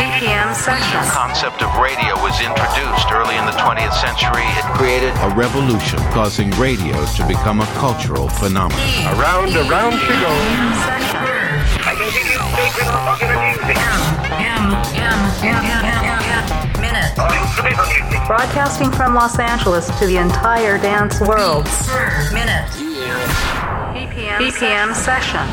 BPM session. The concept of radio was introduced early in the 20th century. It created a revolution, causing radio to become a cultural phenomenon. Around, around she goes. Broadcasting from Los Angeles to the entire dance world. Minute. BPM, BPM session.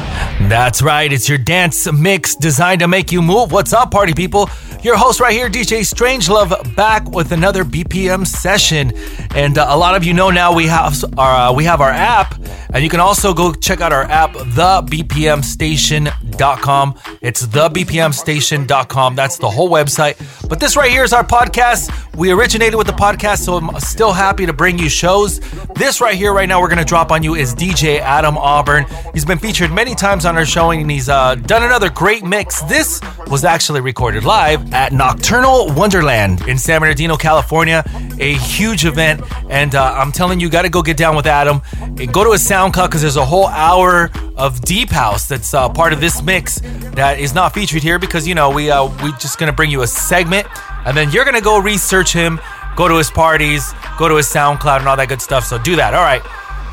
That's right, it's your dance mix designed to make you move. What's up, party people? Your host right here, DJ Strangelove, back with another BPM session. And uh, a lot of you know now we have our uh, we have our app, and you can also go check out our app, thebpmstation.com. It's thebpmstation.com. That's the whole website. But this right here is our podcast. We originated with the podcast, so I'm still happy to bring you shows. This right here, right now, we're gonna drop on you is DJ Adam Auburn. He's been featured many times on our show, and he's uh, done another great mix. This was actually recorded live at Nocturnal Wonderland in San Bernardino, California. A huge event, and uh, I'm telling you, you got to go get down with Adam. And go to his SoundCloud because there's a whole hour of deep house that's uh, part of this mix that is not featured here because you know we uh, we just gonna bring you a segment, and then you're gonna go research him, go to his parties, go to his SoundCloud, and all that good stuff. So do that. All right,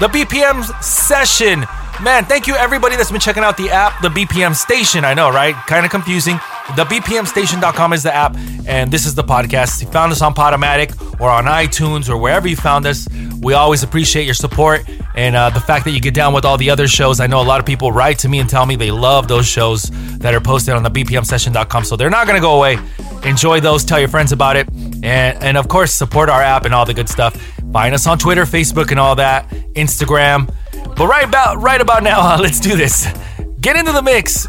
the BPM session. Man, thank you everybody that's been checking out the app, the BPM station. I know, right? Kind of confusing. The BPMstation.com is the app, and this is the podcast. You found us on Podomatic or on iTunes or wherever you found us. We always appreciate your support and uh, the fact that you get down with all the other shows. I know a lot of people write to me and tell me they love those shows that are posted on the BPMsession.com, so they're not going to go away. Enjoy those, tell your friends about it, and, and of course, support our app and all the good stuff. Find us on Twitter, Facebook, and all that, Instagram. But right about right about now, uh, let's do this. Get into the mix.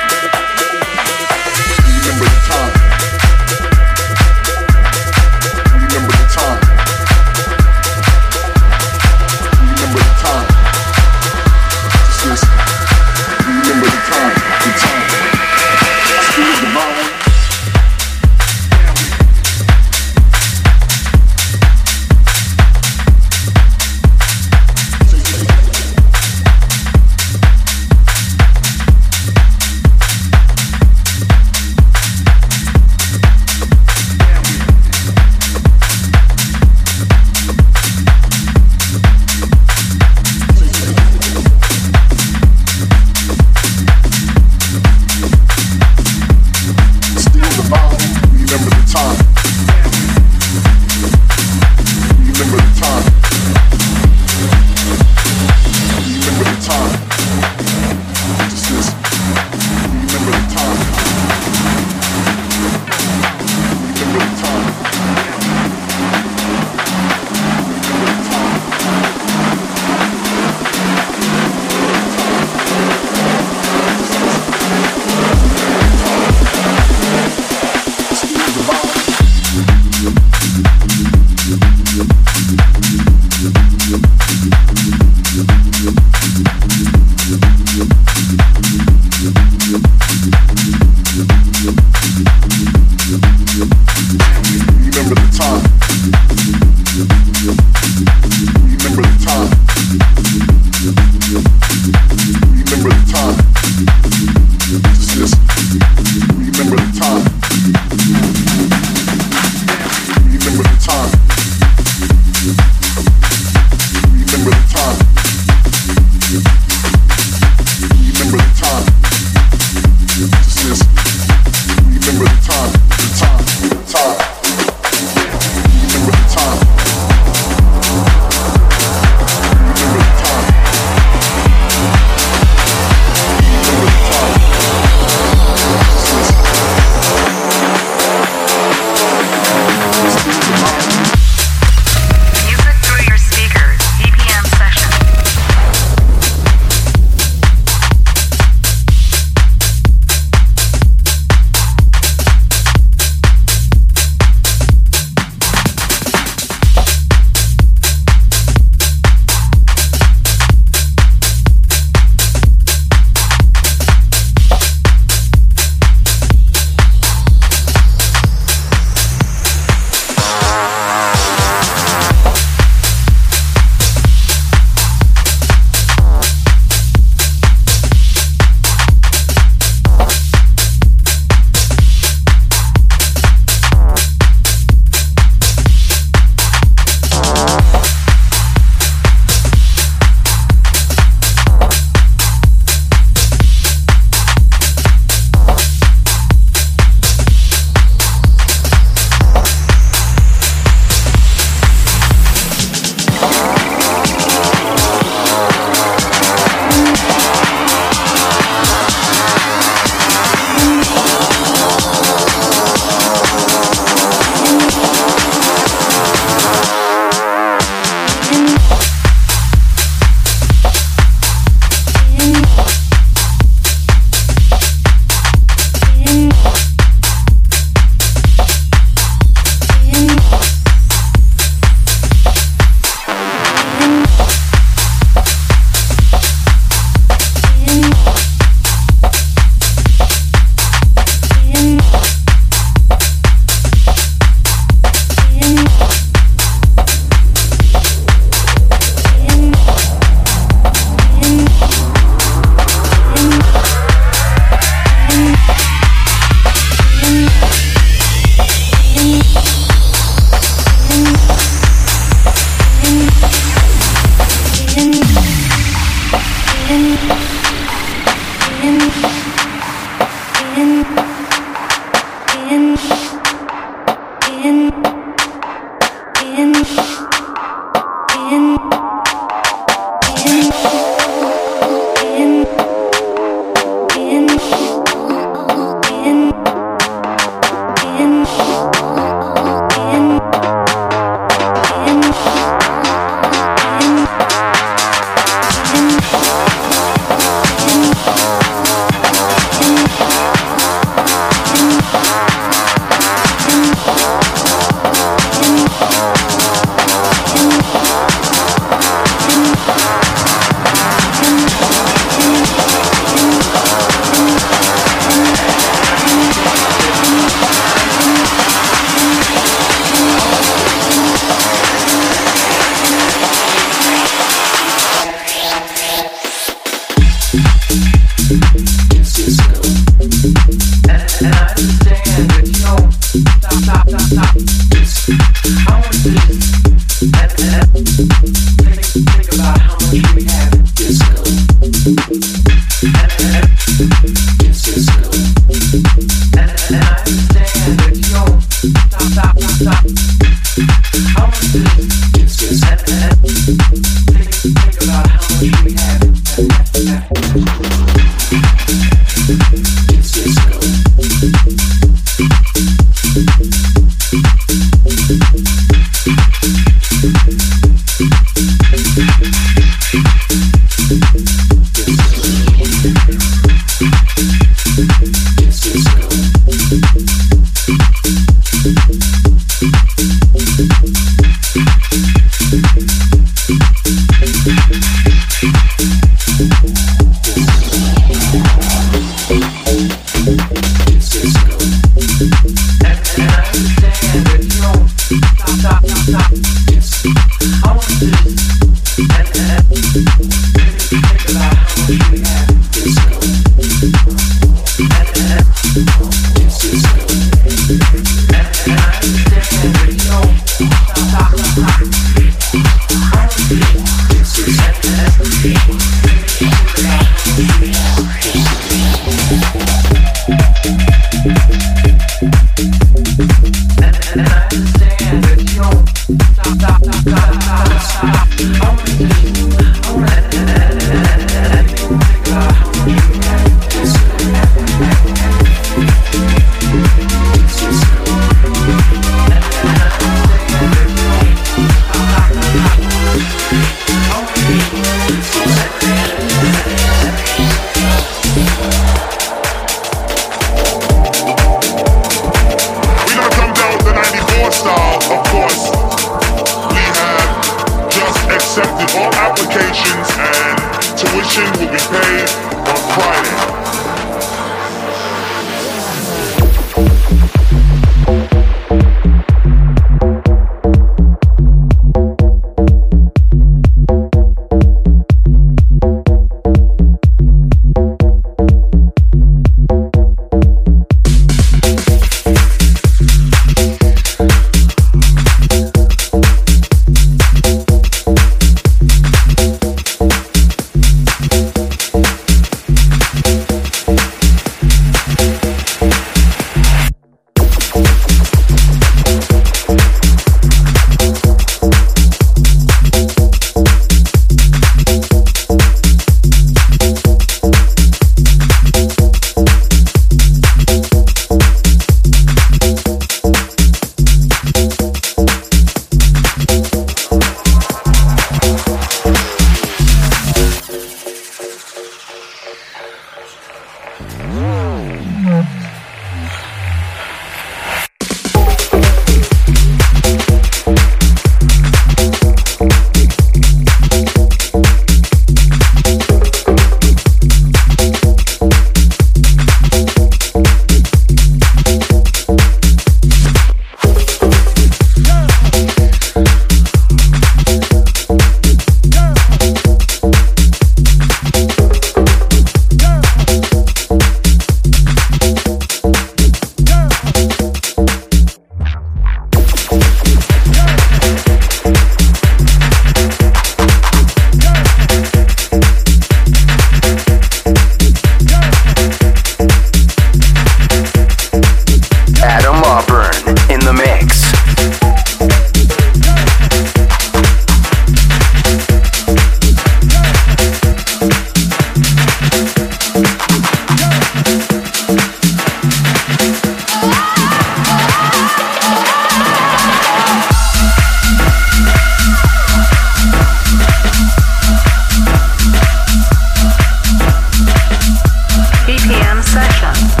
session.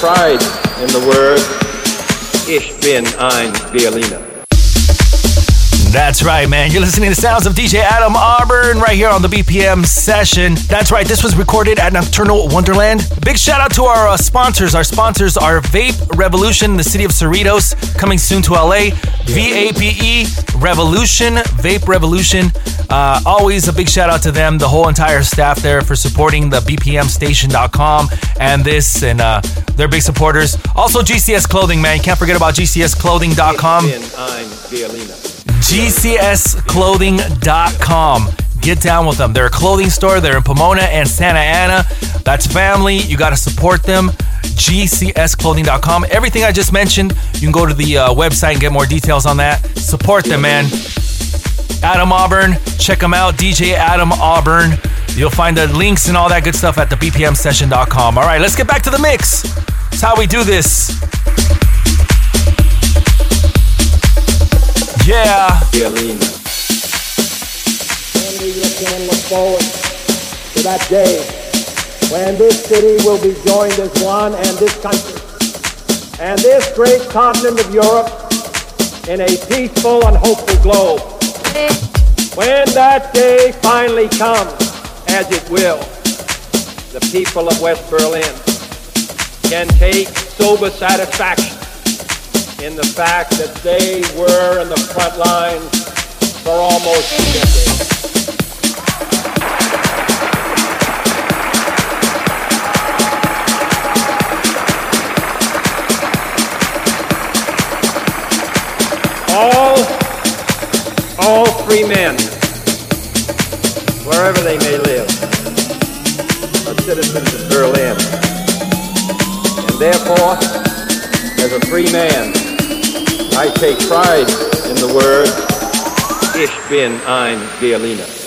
Pride in the word Ich bin ein Berliner. That's right, man. You're listening to the sounds of DJ Adam Auburn right here on the BPM session. That's right. This was recorded at Nocturnal Wonderland. Big shout out to our uh, sponsors. Our sponsors are Vape Revolution, the city of Cerritos, coming soon to LA. VAPE Revolution, Vape Revolution. Uh, always a big shout out to them, the whole entire staff there for supporting the BPMstation.com and this, and uh, they're big supporters. Also, GCS Clothing, man. You can't forget about GCSclothing.com. Ich bin ein Berliner. GCSclothing.com. Get down with them. They're a clothing store. They're in Pomona and Santa Ana. That's family. You got to support them. GCSclothing.com. Everything I just mentioned, you can go to the uh, website and get more details on that. Support them, man. Adam Auburn, check him out. DJ Adam Auburn. You'll find the links and all that good stuff at the BPMsession.com. All right, let's get back to the mix. That's how we do this. Yeah. Berliner. And forward to that day when this city will be joined as one and this country and this great continent of Europe in a peaceful and hopeful globe. When that day finally comes, as it will, the people of West Berlin can take sober satisfaction in the fact that they were in the front lines for almost two decades. All, all free men, wherever they may live, are citizens of Berlin. And therefore, as a free man, I take pride in the word Ich bin ein Berliner.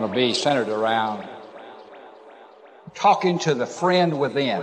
Going to be centered around talking to the friend within.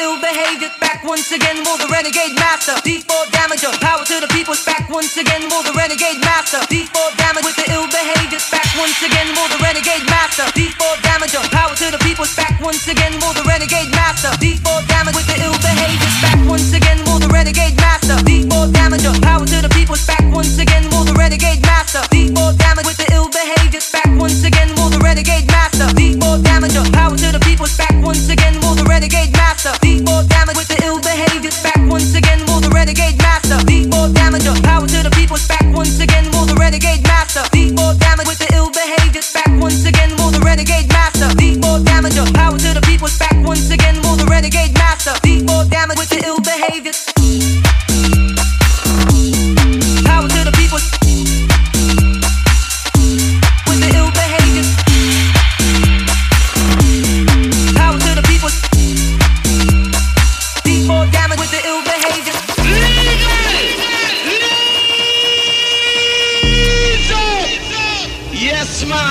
ill behavior. Back once again for the renegade master. D4 damager, power to the people. Back once again for the renegade master. D4 damage with the ill behavior. Back once again for the renegade master. D4 damager, power to the people. Back once again for the renegade master. D4 damage with the ill behavior. Back once again for the renegade master. D4 damager, power to the people. Back once again for the renegade master. D4 damage with the ill behavior. Back once again the renegade master. D4 damager, power to the people. Back once again for the renegade master. D4 damage with the ill behavior. Back once again the renegade master. D4 damager, power to the. Back once again the renegade master. D4 damage with the ill behavior. Back once again the renegade master. D4 damager, power to the. Back once again the renegade master. D4 damage with the ill behavior.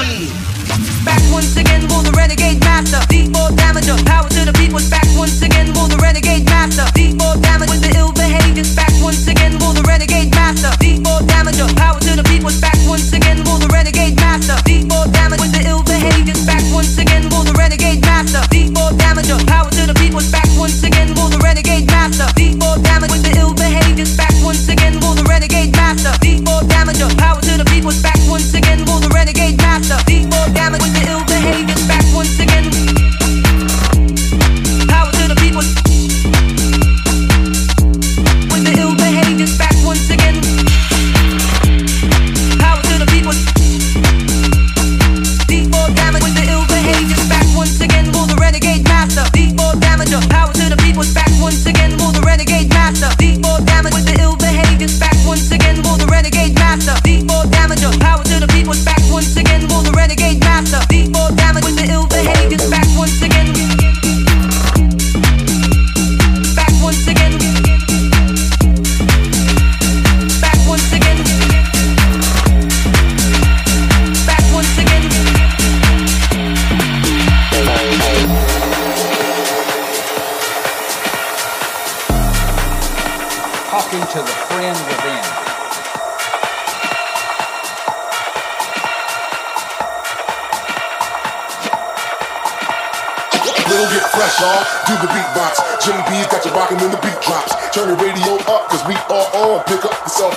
Back once again for the renegade master. D4 damager, power to the people. Back once again for the renegade master. D4 damage with the ill behavior. Back once again for the renegade master. D4 damager, power to the people. Back once again for the renegade master. D4 damage with the ill behavior. Back once again for the renegade master. D4 damager, power to the. Back once again for the renegade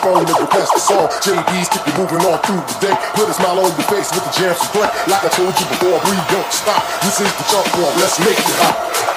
phone and request the song. Jimmy B's keep you moving on through the day. Put a smile on your face with the jams to play. Like I told you before, breathe, don't stop. This is the jump one. Let's make it hot.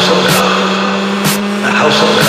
House of God. The house of God.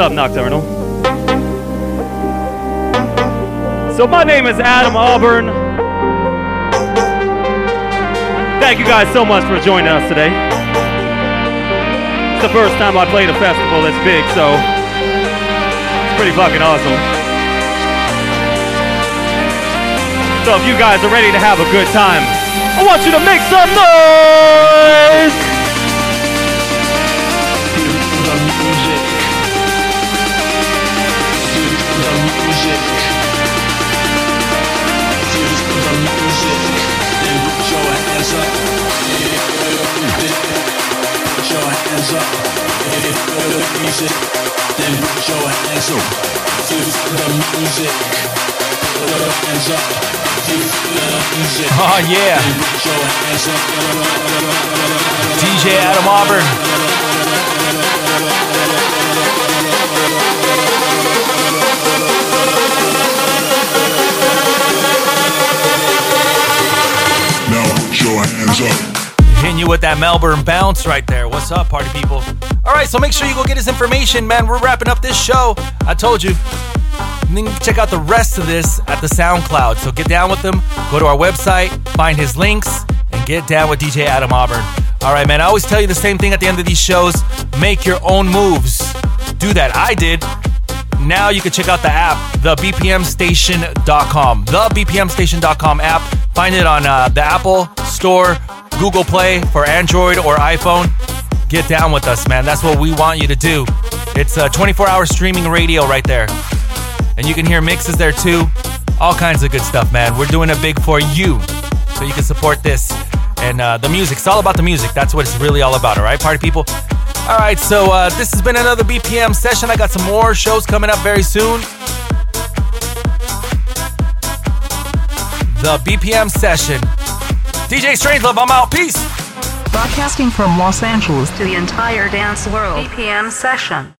Up, Nocturnal? So my name is Adam Auburn. Thank you guys so much for joining us today. It's the first time I played a festival this big, so it's pretty fucking awesome. So if you guys are ready to have a good time, I want you to make some noise! Then put your hands up to the music. Put your hands up to the music. Oh, yeah. Put your hands up. DJ Adam Auburn. Now put your hands up. Hitting you with that Melbourne bounce right there. What's up, party people? All right, so make sure you go get his information, man. We're wrapping up this show. I told you. And then you can check out the rest of this at the SoundCloud. So get down with him. Go to our website, find his links, and get down with DJ Adam Auburn. All right, man. I always tell you the same thing at the end of these shows. Make your own moves. Do that. I did. Now you can check out the app, the BPMstation.com. The BPMstation.com app. Find it on uh, the Apple Store, Google Play for Android or iPhone. Get down with us, man. That's what we want you to do. It's a 24 hour streaming radio right there. And you can hear mixes there too. All kinds of good stuff, man. We're doing it big for you so you can support this. And uh, the music, it's all about the music. That's what it's really all about, all right, party people? All right, so uh, this has been another BPM session. I got some more shows coming up very soon. The BPM session. DJ Strangelove, I'm out. Peace. Broadcasting from Los Angeles to the entire dance world. BPM session.